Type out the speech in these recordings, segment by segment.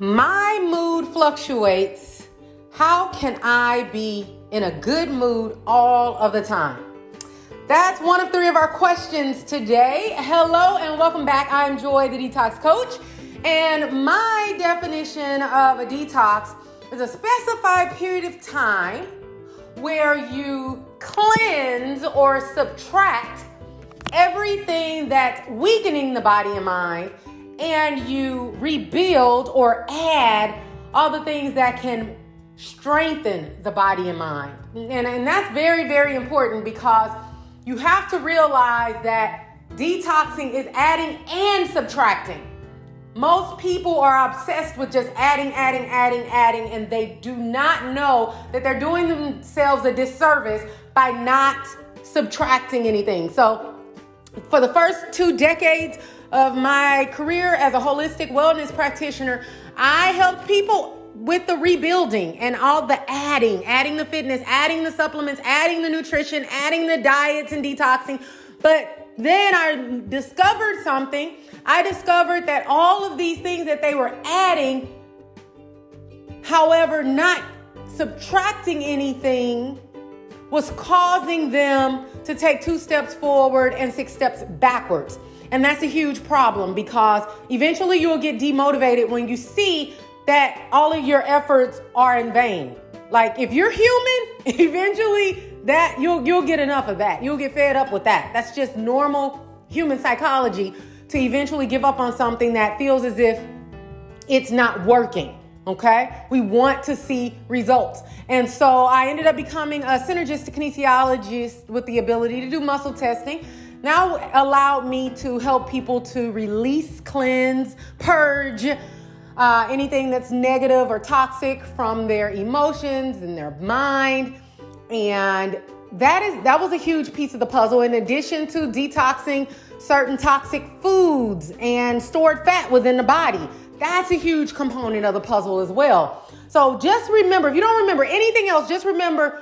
My mood fluctuates. How can I be in a good mood all of the time? That's one of three of our questions today. Hello and welcome back. I'm Joy, the detox coach. And my definition of a detox is a specified period of time where you cleanse or subtract everything that's weakening the body and mind and you rebuild or add all the things that can strengthen the body and mind. And, and that's very, very important because you have to realize that detoxing is adding and subtracting. Most people are obsessed with just adding, adding, adding, adding, and they do not know that they're doing themselves a disservice by not subtracting anything. So, for the first two decades of my career as a holistic wellness practitioner, I helped people with the rebuilding and all the adding, adding the fitness, adding the supplements, adding the nutrition, adding the diets and detoxing. But then I discovered something. I discovered that all of these things that they were adding, however, not subtracting anything, was causing them to take two steps forward and six steps backwards. And that's a huge problem because eventually you'll get demotivated when you see that all of your efforts are in vain. Like if you're human, eventually that you'll you'll get enough of that. You'll get fed up with that. That's just normal human psychology to eventually give up on something that feels as if it's not working. Okay? We want to see results. And so I ended up becoming a synergistic kinesiologist with the ability to do muscle testing now allowed me to help people to release, cleanse, purge uh, anything that's negative or toxic from their emotions and their mind. And that is that was a huge piece of the puzzle. In addition to detoxing certain toxic foods and stored fat within the body, that's a huge component of the puzzle as well. So just remember, if you don't remember anything else, just remember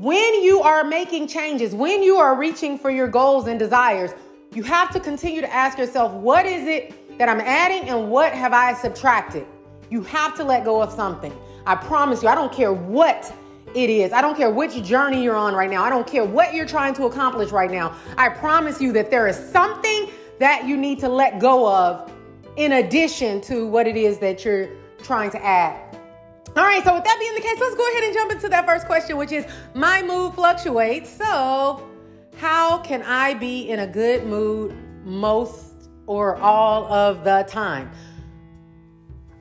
when you are making changes, when you are reaching for your goals and desires, you have to continue to ask yourself, what is it that I'm adding and what have I subtracted? You have to let go of something. I promise you, I don't care what it is. I don't care which journey you're on right now. I don't care what you're trying to accomplish right now. I promise you that there is something that you need to let go of in addition to what it is that you're trying to add. All right, so with that being the case, let's go ahead and jump into that first question, which is my mood fluctuates. So, how can I be in a good mood most or all of the time?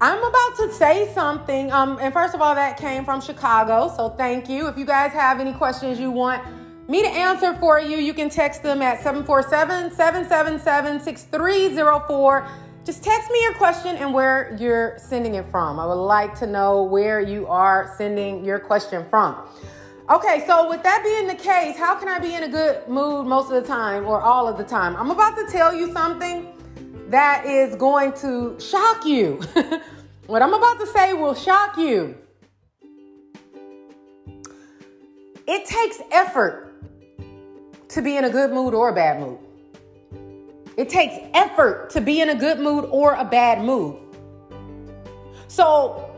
I'm about to say something. Um, and first of all, that came from Chicago. So thank you. If you guys have any questions you want me to answer for you, you can text them at 747 777 6304. Just text me your question and where you're sending it from. I would like to know where you are sending your question from. Okay, so with that being the case, how can I be in a good mood most of the time or all of the time? I'm about to tell you something that is going to shock you. what I'm about to say will shock you. It takes effort to be in a good mood or a bad mood. It takes effort to be in a good mood or a bad mood. So,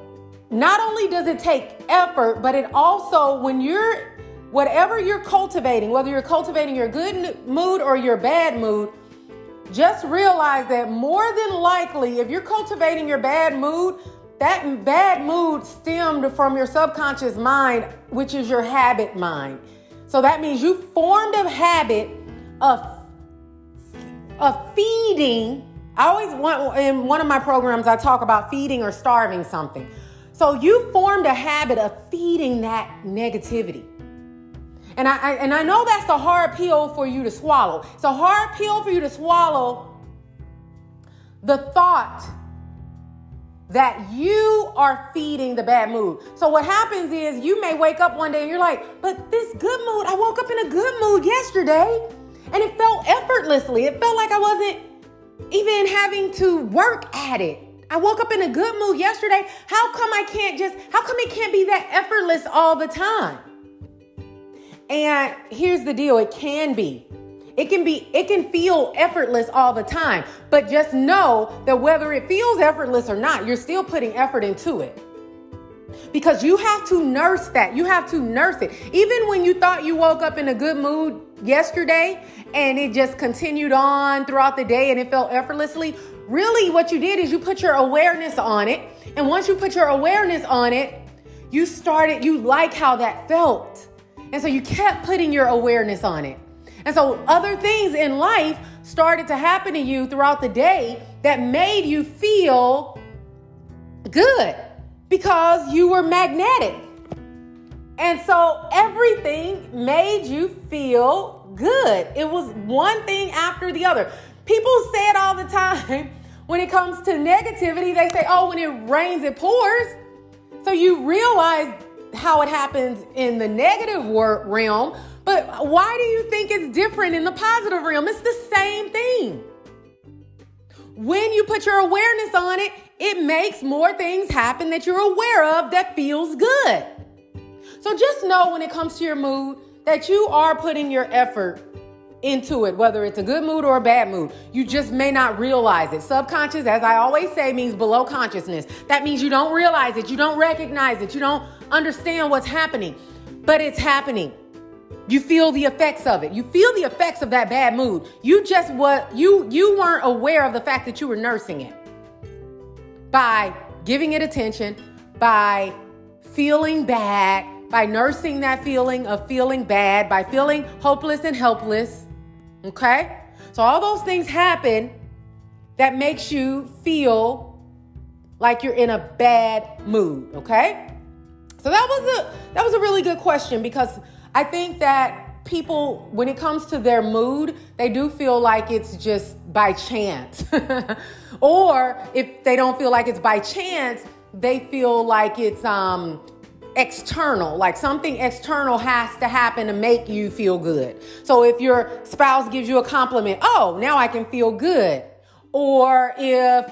not only does it take effort, but it also, when you're, whatever you're cultivating, whether you're cultivating your good mood or your bad mood, just realize that more than likely, if you're cultivating your bad mood, that bad mood stemmed from your subconscious mind, which is your habit mind. So that means you formed a habit of of feeding. I always want in one of my programs I talk about feeding or starving something. So you formed a habit of feeding that negativity. And I, I, and I know that's a hard pill for you to swallow. It's a hard pill for you to swallow the thought that you are feeding the bad mood. So what happens is you may wake up one day and you're like, but this good mood, I woke up in a good mood yesterday. And it felt effortlessly. It felt like I wasn't even having to work at it. I woke up in a good mood yesterday. How come I can't just, how come it can't be that effortless all the time? And here's the deal it can be. It can be, it can feel effortless all the time, but just know that whether it feels effortless or not, you're still putting effort into it. Because you have to nurse that. You have to nurse it. Even when you thought you woke up in a good mood yesterday and it just continued on throughout the day and it felt effortlessly, really what you did is you put your awareness on it. And once you put your awareness on it, you started, you like how that felt. And so you kept putting your awareness on it. And so other things in life started to happen to you throughout the day that made you feel good because you were magnetic. And so everything made you feel good. It was one thing after the other. People say it all the time when it comes to negativity. They say, oh, when it rains, it pours. So you realize how it happens in the negative realm, but why do you think it's different in the positive realm? It's the same thing. When you put your awareness on it, it makes more things happen that you're aware of that feels good. So just know when it comes to your mood that you are putting your effort into it, whether it's a good mood or a bad mood. You just may not realize it. Subconscious, as I always say, means below consciousness. That means you don't realize it, you don't recognize it, you don't understand what's happening, but it's happening. You feel the effects of it. You feel the effects of that bad mood. You just what you you weren't aware of the fact that you were nursing it. By giving it attention, by feeling bad, by nursing that feeling of feeling bad, by feeling hopeless and helpless. Okay? So all those things happen that makes you feel like you're in a bad mood, okay? So that was a that was a really good question because I think that people when it comes to their mood, they do feel like it's just by chance. or if they don't feel like it's by chance, they feel like it's um external, like something external has to happen to make you feel good. So if your spouse gives you a compliment, oh, now I can feel good. Or if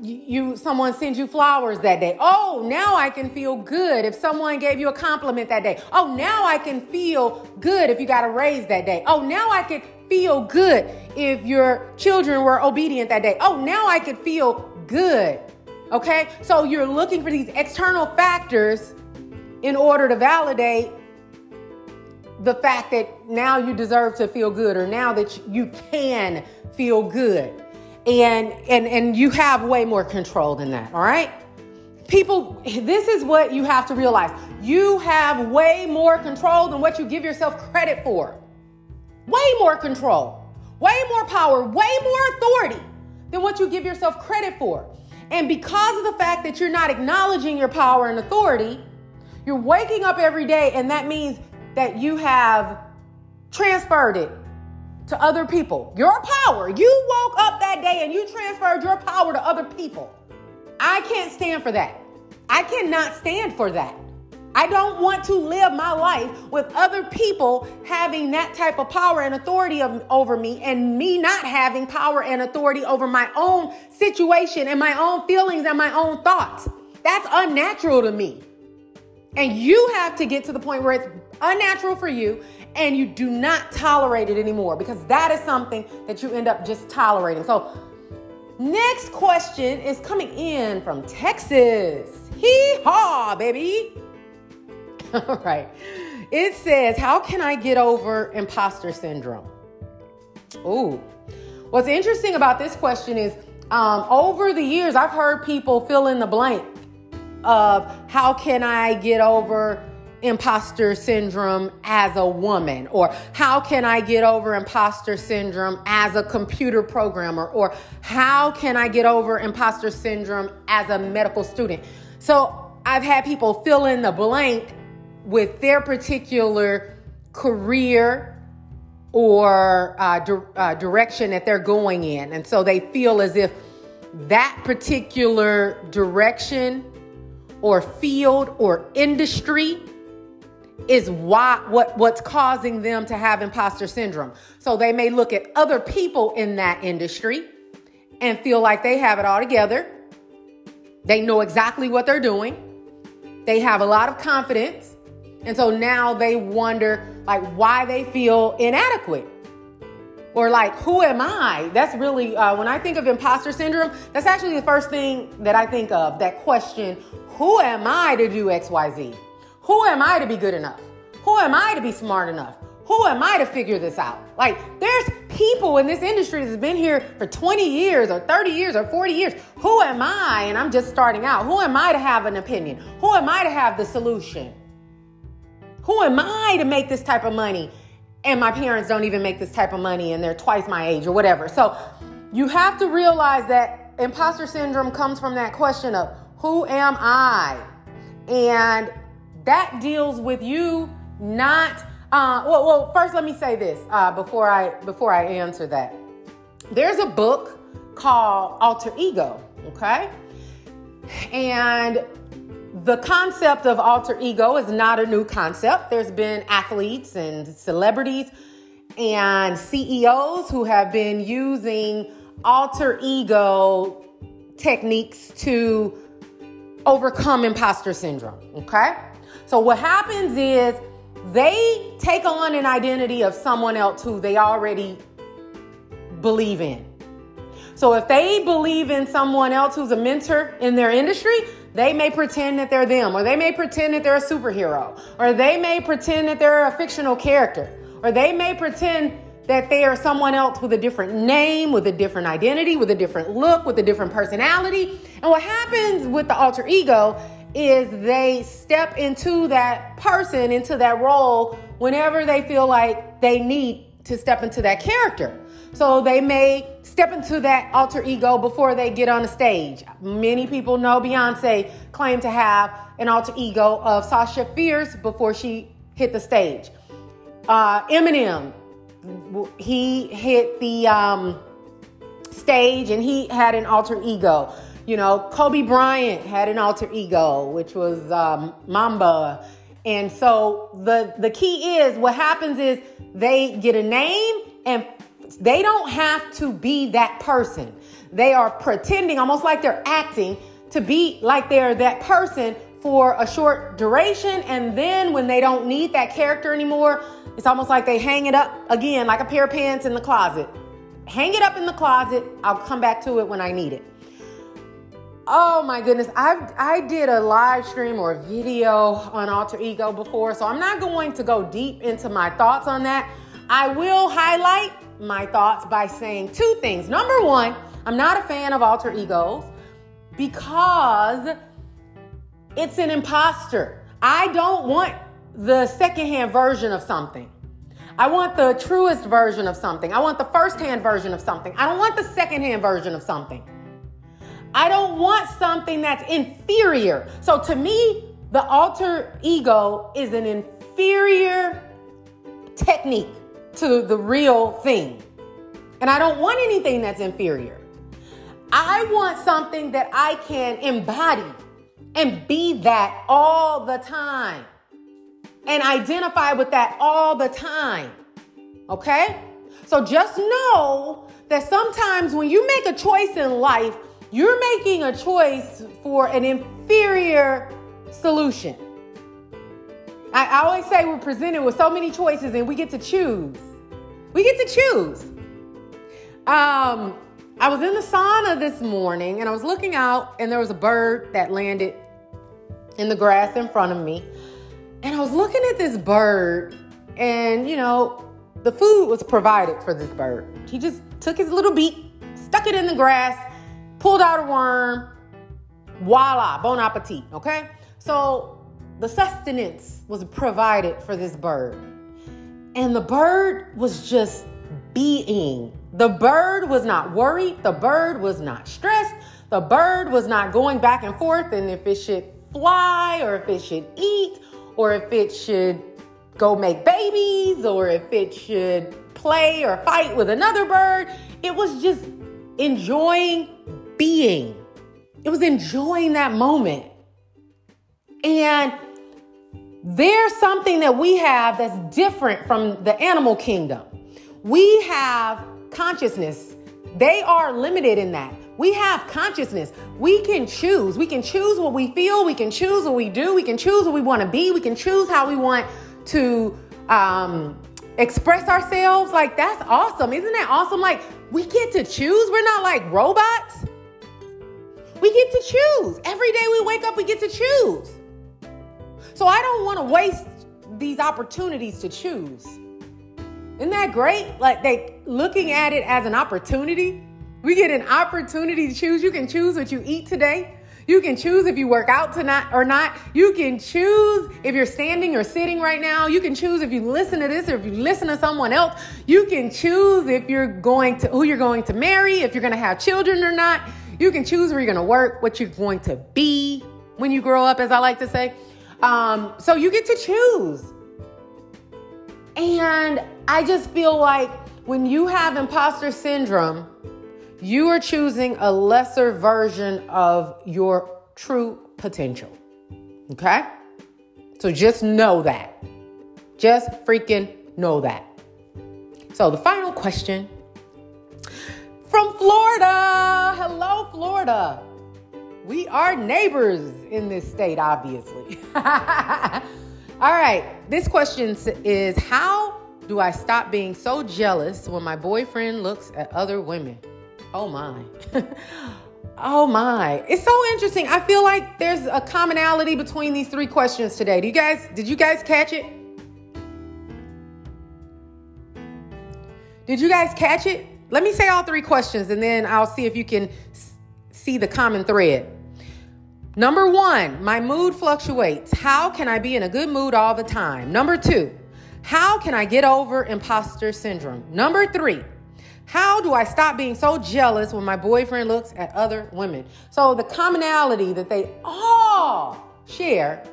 you someone sends you flowers that day. Oh, now I can feel good. If someone gave you a compliment that day. Oh, now I can feel good if you got a raise that day. Oh, now I can feel good if your children were obedient that day. Oh, now I could feel good. Okay? So you're looking for these external factors in order to validate the fact that now you deserve to feel good or now that you can feel good. And and and you have way more control than that all right? People this is what you have to realize. You have way more control than what you give yourself credit for. Way more control way more power way more authority than what you give yourself credit for. And because of the fact that you're not acknowledging your power and authority you're waking up every day and that means that you have transferred it to other people. Your power. You woke up that day and you transferred your power to other people. I can't stand for that. I cannot stand for that. I don't want to live my life with other people having that type of power and authority of, over me and me not having power and authority over my own situation and my own feelings and my own thoughts. That's unnatural to me. And you have to get to the point where it's unnatural for you and you do not tolerate it anymore because that is something that you end up just tolerating. So, next question is coming in from Texas. Hee haw, baby. All right. It says, How can I get over imposter syndrome? Ooh. What's interesting about this question is um, over the years, I've heard people fill in the blank of how can I get over imposter syndrome as a woman? Or how can I get over imposter syndrome as a computer programmer? Or how can I get over imposter syndrome as a medical student? So I've had people fill in the blank with their particular career or uh, di- uh, direction that they're going in. And so they feel as if that particular direction or field or industry is why what what's causing them to have imposter syndrome. So they may look at other people in that industry and feel like they have it all together. They know exactly what they're doing. They have a lot of confidence. And so now they wonder like why they feel inadequate. or like who am i that's really uh, when i think of imposter syndrome that's actually the first thing that i think of that question who am i to do xyz who am i to be good enough? Who am i to be smart enough? Who am i to figure this out? Like there's people in this industry that's been here for 20 years or 30 years or 40 years. Who am i? And i'm just starting out. Who am i to have an opinion? Who am i to have the solution? Who am i to make this type of money? And my parents don't even make this type of money and they're twice my age or whatever. So you have to realize that imposter syndrome comes from that question of who am I? And that deals with you not uh, well, well, first let me say this uh, before I before I answer that. There's a book called Alter Ego, okay? And the concept of alter ego is not a new concept. There's been athletes and celebrities and CEOs who have been using alter ego techniques to overcome imposter syndrome. Okay? So, what happens is they take on an identity of someone else who they already believe in. So, if they believe in someone else who's a mentor in their industry, they may pretend that they're them, or they may pretend that they're a superhero, or they may pretend that they're a fictional character, or they may pretend that they are someone else with a different name, with a different identity, with a different look, with a different personality. And what happens with the alter ego is they step into that person, into that role, whenever they feel like they need to step into that character. So they may step into that alter ego before they get on the stage. Many people know Beyonce claimed to have an alter ego of Sasha Fierce before she hit the stage. Uh, Eminem, he hit the um, stage and he had an alter ego. You know, Kobe Bryant had an alter ego, which was um, Mamba. And so the the key is what happens is they get a name and they don't have to be that person. They are pretending, almost like they're acting, to be like they're that person for a short duration. And then when they don't need that character anymore, it's almost like they hang it up again, like a pair of pants in the closet. Hang it up in the closet. I'll come back to it when I need it. Oh my goodness, I I did a live stream or a video on alter ego before, so I'm not going to go deep into my thoughts on that. I will highlight my thoughts by saying two things. Number one, I'm not a fan of alter egos because it's an imposter. I don't want the secondhand version of something. I want the truest version of something. I want the firsthand version of something. I don't want the secondhand version of something. I don't want something that's inferior. So to me, the alter ego is an inferior technique to the real thing. And I don't want anything that's inferior. I want something that I can embody and be that all the time and identify with that all the time. Okay? So just know that sometimes when you make a choice in life, you're making a choice for an inferior solution. I, always say we're presented with so many choices and we get to choose. We get to choose. Um, I was in the sauna this morning and I was looking out and there was a bird that landed in the grass in front of me. And I was looking at this bird and, you know, the food was provided for this bird. He just took his little beak, stuck it in the grass, pulled out a worm. Voila, bon appetit, okay? So the sustenance was provided for this bird. And the bird was just being. The bird was not worried. The bird was not stressed. The bird was not going back and forth and if it should fly or if it should eat or if it should go make babies or if it should play or fight with another bird. It was just enjoying being. It was enjoying that moment. And there's something that we have that's different from the animal kingdom. We have consciousness. They are limited in that. We have consciousness. We can choose. We can choose what we feel. We can choose what we do. We can choose what we want to be. We can choose how we want to um, express ourselves. Like, that's awesome. Isn't that awesome? Like, we get to choose. We're not like robots. We get to choose. Every day we wake up, we get to choose. So I don't want to waste these opportunities to choose. Isn't that great? Like they looking at it as an opportunity. We get an opportunity to choose. You can choose what you eat today. You can choose if you work out tonight or not. You can choose if you're standing or sitting right now. You can choose if you listen to this or if you listen to someone else. You can choose if you're going to who you're going to marry, if you're going to have children or not. You can choose where you're going to work, what you're going to be when you grow up, as I like to say. Um, so you get to choose. And I just feel like when you have imposter syndrome, you are choosing a lesser version of your true potential. Okay? So just know that. Just freaking know that. So the final question from Florida. Hello, Florida. We are neighbors in this state, obviously. All right, this question is How do I stop being so jealous when my boyfriend looks at other women? Oh my. oh my. It's so interesting. I feel like there's a commonality between these three questions today. Do you guys did you guys catch it? Did you guys catch it? Let me say all three questions and then I'll see if you can see the common thread. Number one, my mood fluctuates. How can I be in a good mood all the time? Number two, how can I get over imposter syndrome? Number three, how do I stop being so jealous when my boyfriend looks at other women? So, the commonality that they all share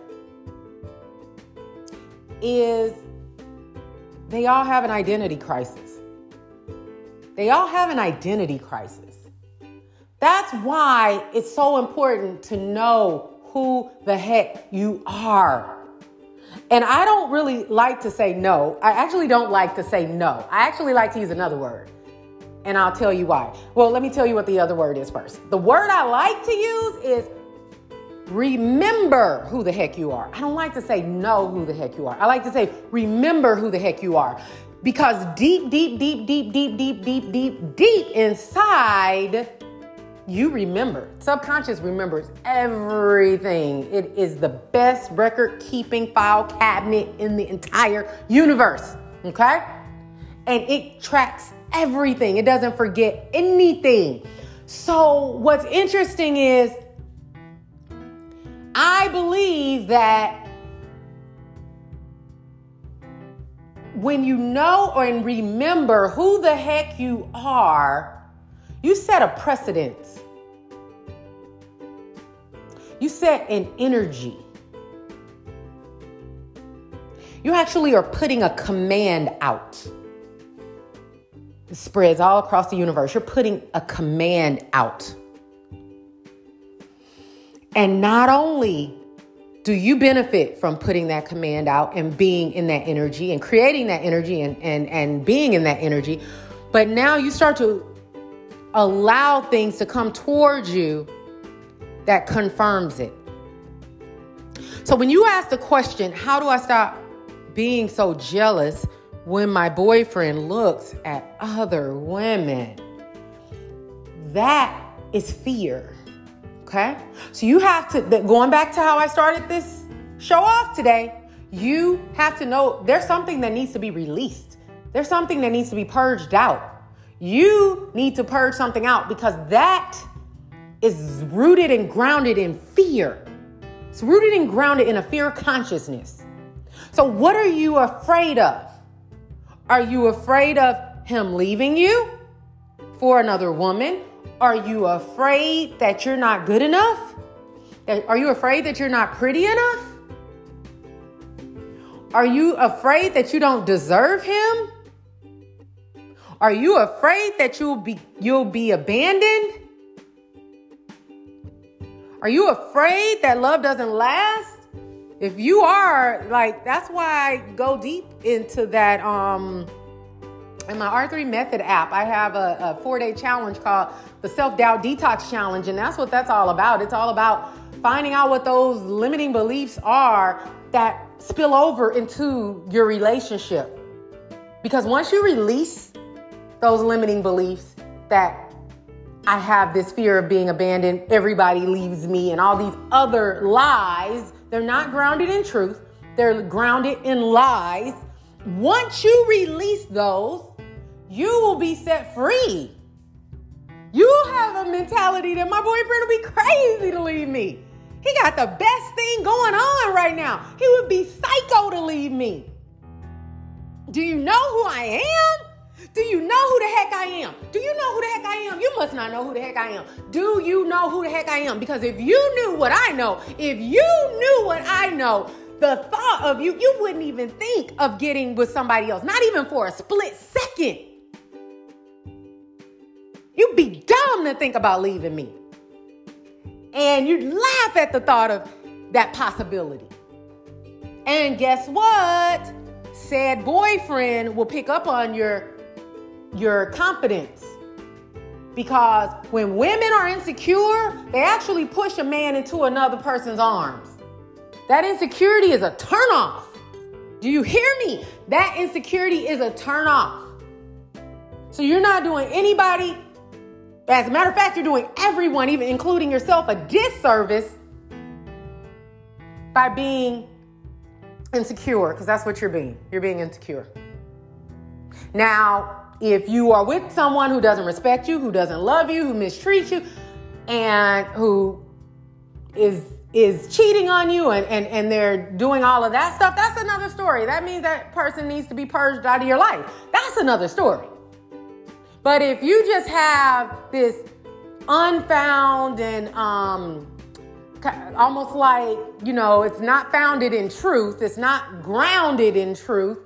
is they all have an identity crisis. They all have an identity crisis. That's why it's so important to know who the heck you are. And I don't really like to say no. I actually don't like to say no. I actually like to use another word and I'll tell you why. Well, let me tell you what the other word is first. The word I like to use is remember who the heck you are. I don't like to say know who the heck you are. I like to say remember who the heck you are. Because deep, deep, deep, deep, deep, deep, deep, deep, deep inside, you remember. Subconscious remembers everything. It is the best record keeping file cabinet in the entire universe. Okay? And it tracks everything, it doesn't forget anything. So, what's interesting is, I believe that when you know and remember who the heck you are, you set a precedence. You set an energy. You actually are putting a command out spreads all across the universe. You're putting a command out. And not only do you benefit from putting that command out and being in that energy and creating that energy and, and, and being in that energy, but now you start to allow things to come towards you that confirms it. So when you ask the question, how do I stop being so jealous? When my boyfriend looks at other women. That is fear. Okay? So you have to, going back to how I started this show off today, you have to know there's something that needs to be released. There's something that needs to be purged out. You need to purge something out because that is rooted and grounded in fear. It's rooted and grounded in a fear consciousness. So, what are you afraid of? Are you afraid of him leaving you for another woman? Are you afraid that you're not good enough? Are you afraid that you're not pretty enough? Are you afraid that you don't deserve him? Are you afraid that you'll be you'll be abandoned? Are you afraid that love doesn't last? If you are like that's why I go deep into that um in my R3 Method app, I have a, a four day challenge called the Self Doubt Detox Challenge. And that's what that's all about. It's all about finding out what those limiting beliefs are that spill over into your relationship. Because once you release those limiting beliefs that I have this fear of being abandoned, everybody leaves me, and all these other lies, they're not grounded in truth, they're grounded in lies. Once you release those, you will be set free. You have a mentality that my boyfriend will be crazy to leave me. He got the best thing going on right now. He would be psycho to leave me. Do you know who I am? Do you know who the heck I am? Do you know who the heck I am? You must not know who the heck I am. Do you know who the heck I am? Because if you knew what I know, if you knew what I know, the thought of you, you wouldn't even think of getting with somebody else, not even for a split second. You'd be dumb to think about leaving me. And you'd laugh at the thought of that possibility. And guess what? Said boyfriend will pick up on your your confidence. Because when women are insecure, they actually push a man into another person's arms. That insecurity is a turnoff. Do you hear me? That insecurity is a turnoff. So you're not doing anybody as a matter of fact, you're doing everyone, even including yourself, a disservice by being insecure, because that's what you're being. You're being insecure. Now, if you are with someone who doesn't respect you, who doesn't love you, who mistreats you, and who is is cheating on you and, and, and they're doing all of that stuff, that's another story. That means that person needs to be purged out of your life. That's another story. But if you just have this unfound and um, almost like, you know, it's not founded in truth, it's not grounded in truth,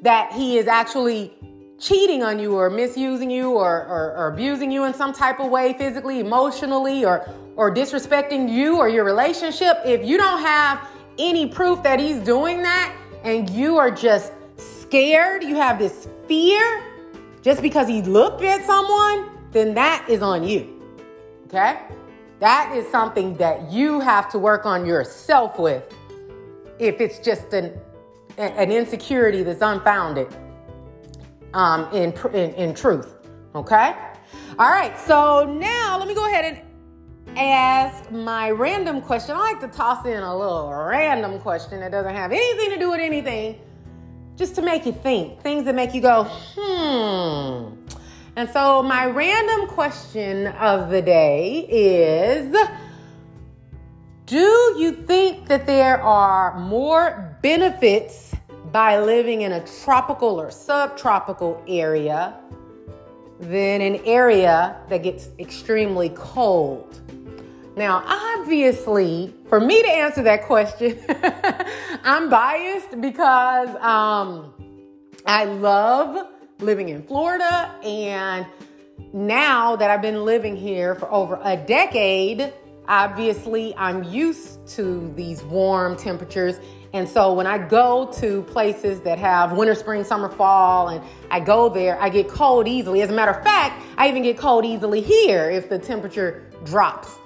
that he is actually cheating on you or misusing you or, or, or, abusing you in some type of way, physically, emotionally, or, or disrespecting you or your relationship, if you don't have any proof that he's doing that and you are just scared, you have this fear, just because he looked at someone, then that is on you. Okay? That is something that you have to work on yourself with if it's just an, an insecurity that's unfounded um, in, in, in truth. Okay? All right, so now let me go ahead and ask my random question. I like to toss in a little random question that doesn't have anything to do with anything just to make you think, things that make you go, hmm. And so, my random question of the day is Do you think that there are more benefits by living in a tropical or subtropical area than an area that gets extremely cold? Now, obviously, for me to answer that question, I'm biased because um, I love living in Florida. And now that I've been living here for over a decade, obviously, I'm used to these warm temperatures. And so when I go to places that have winter, spring, summer, fall, and I go there, I get cold easily. As a matter of fact, I even get cold easily here if the temperature drops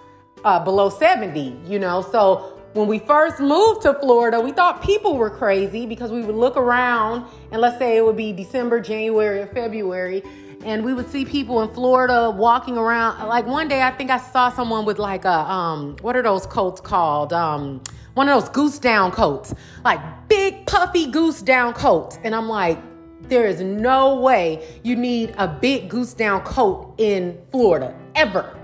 uh, below 70, you know. So when we first moved to Florida, we thought people were crazy because we would look around and let's say it would be December, January, or February, and we would see people in Florida walking around. Like one day, I think I saw someone with like a um, what are those coats called? Um, one of those goose down coats, like big puffy goose down coats, and I'm like. There is no way you need a big goose down coat in Florida ever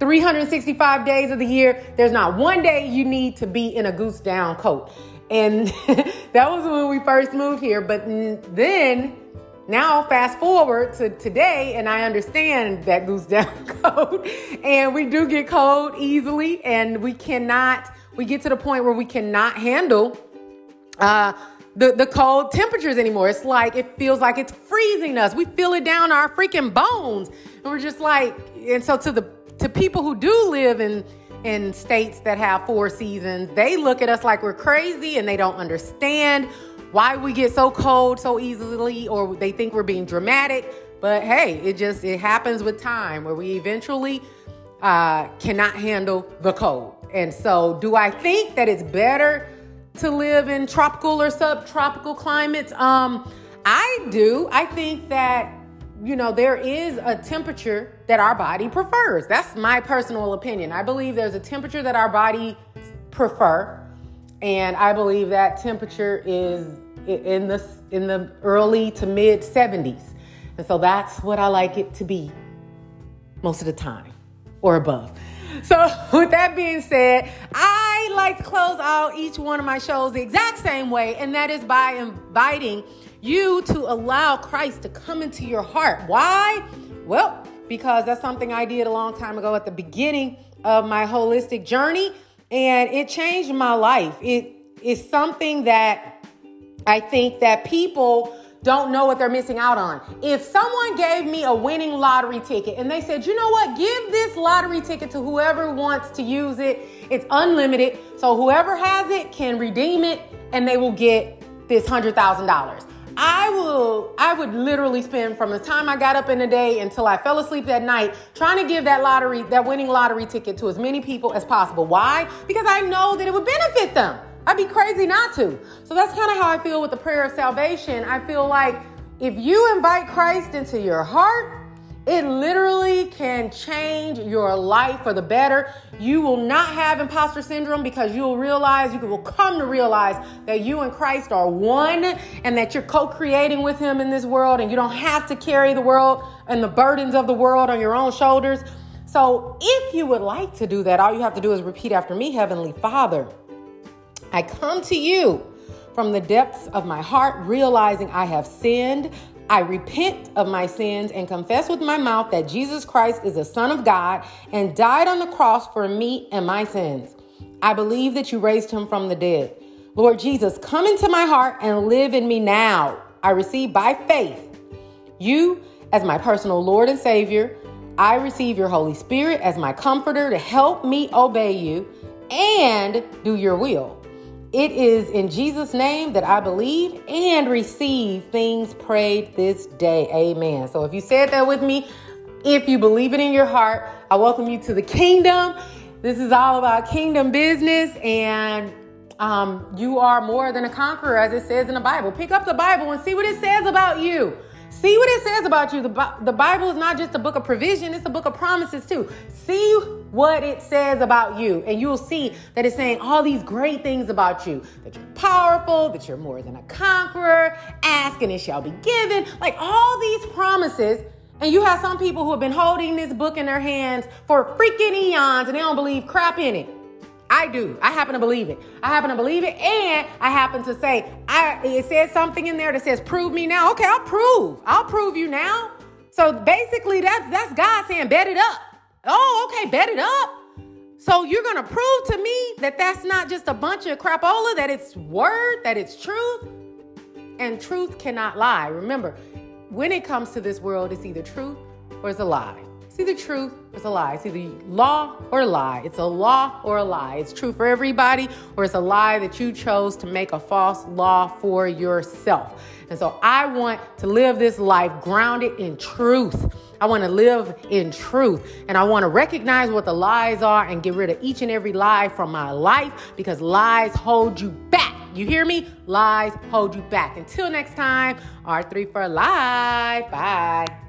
365 days of the year, there's not one day you need to be in a goose down coat. And that was when we first moved here. But then, now fast forward to today, and I understand that goose down coat. And we do get cold easily, and we cannot, we get to the point where we cannot handle uh, the, the cold temperatures anymore. It's like, it feels like it's freezing us. We feel it down our freaking bones. And we're just like, and so to the to people who do live in in states that have four seasons, they look at us like we're crazy and they don't understand why we get so cold so easily or they think we're being dramatic. But hey, it just it happens with time where we eventually uh, cannot handle the cold. And so, do I think that it's better to live in tropical or subtropical climates? Um, I do. I think that you know, there is a temperature that our body prefers. That's my personal opinion. I believe there's a temperature that our body prefer, and I believe that temperature is in the in the early to mid 70s. And so that's what I like it to be most of the time or above. So, with that being said, I like to close out each one of my shows the exact same way, and that is by inviting you to allow Christ to come into your heart. Why? Well, because that's something I did a long time ago at the beginning of my holistic journey, and it changed my life. It is something that I think that people don't know what they're missing out on. If someone gave me a winning lottery ticket and they said, you know what, give this lottery ticket to whoever wants to use it, it's unlimited. So whoever has it can redeem it and they will get this $100,000. I will, I would literally spend from the time I got up in the day until I fell asleep that night trying to give that lottery, that winning lottery ticket to as many people as possible. Why? Because I know that it would benefit them. I'd be crazy not to. So that's kind of how I feel with the prayer of salvation. I feel like if you invite Christ into your heart, it literally can change your life for the better. You will not have imposter syndrome because you will realize, you will come to realize that you and Christ are one and that you're co creating with Him in this world and you don't have to carry the world and the burdens of the world on your own shoulders. So, if you would like to do that, all you have to do is repeat after me Heavenly Father, I come to you from the depths of my heart, realizing I have sinned. I repent of my sins and confess with my mouth that Jesus Christ is the Son of God and died on the cross for me and my sins. I believe that you raised him from the dead. Lord Jesus, come into my heart and live in me now. I receive by faith you as my personal Lord and Savior. I receive your Holy Spirit as my comforter to help me obey you and do your will. It is in Jesus' name that I believe and receive things prayed this day. Amen. So if you said that with me, if you believe it in your heart, I welcome you to the kingdom. This is all about kingdom business, and um, you are more than a conqueror, as it says in the Bible. Pick up the Bible and see what it says about you. See what it says about you. The, the Bible is not just a book of provision, it's a book of promises too. See what it says about you, and you'll see that it's saying all these great things about you that you're powerful, that you're more than a conqueror, ask and it shall be given. Like all these promises. And you have some people who have been holding this book in their hands for freaking eons and they don't believe crap in it. I do. I happen to believe it. I happen to believe it, and I happen to say, I it says something in there that says, "Prove me now." Okay, I'll prove. I'll prove you now. So basically, that's that's God saying, "Bet it up." Oh, okay, bet it up. So you're gonna prove to me that that's not just a bunch of crapola, that it's word, that it's truth, and truth cannot lie. Remember, when it comes to this world, it's either truth or it's a lie. It's either truth it's a lie. It's either law or a lie. It's a law or a lie. It's true for everybody, or it's a lie that you chose to make a false law for yourself. And so I want to live this life grounded in truth. I want to live in truth and I want to recognize what the lies are and get rid of each and every lie from my life because lies hold you back. You hear me? Lies hold you back. Until next time, R3 for life. Bye.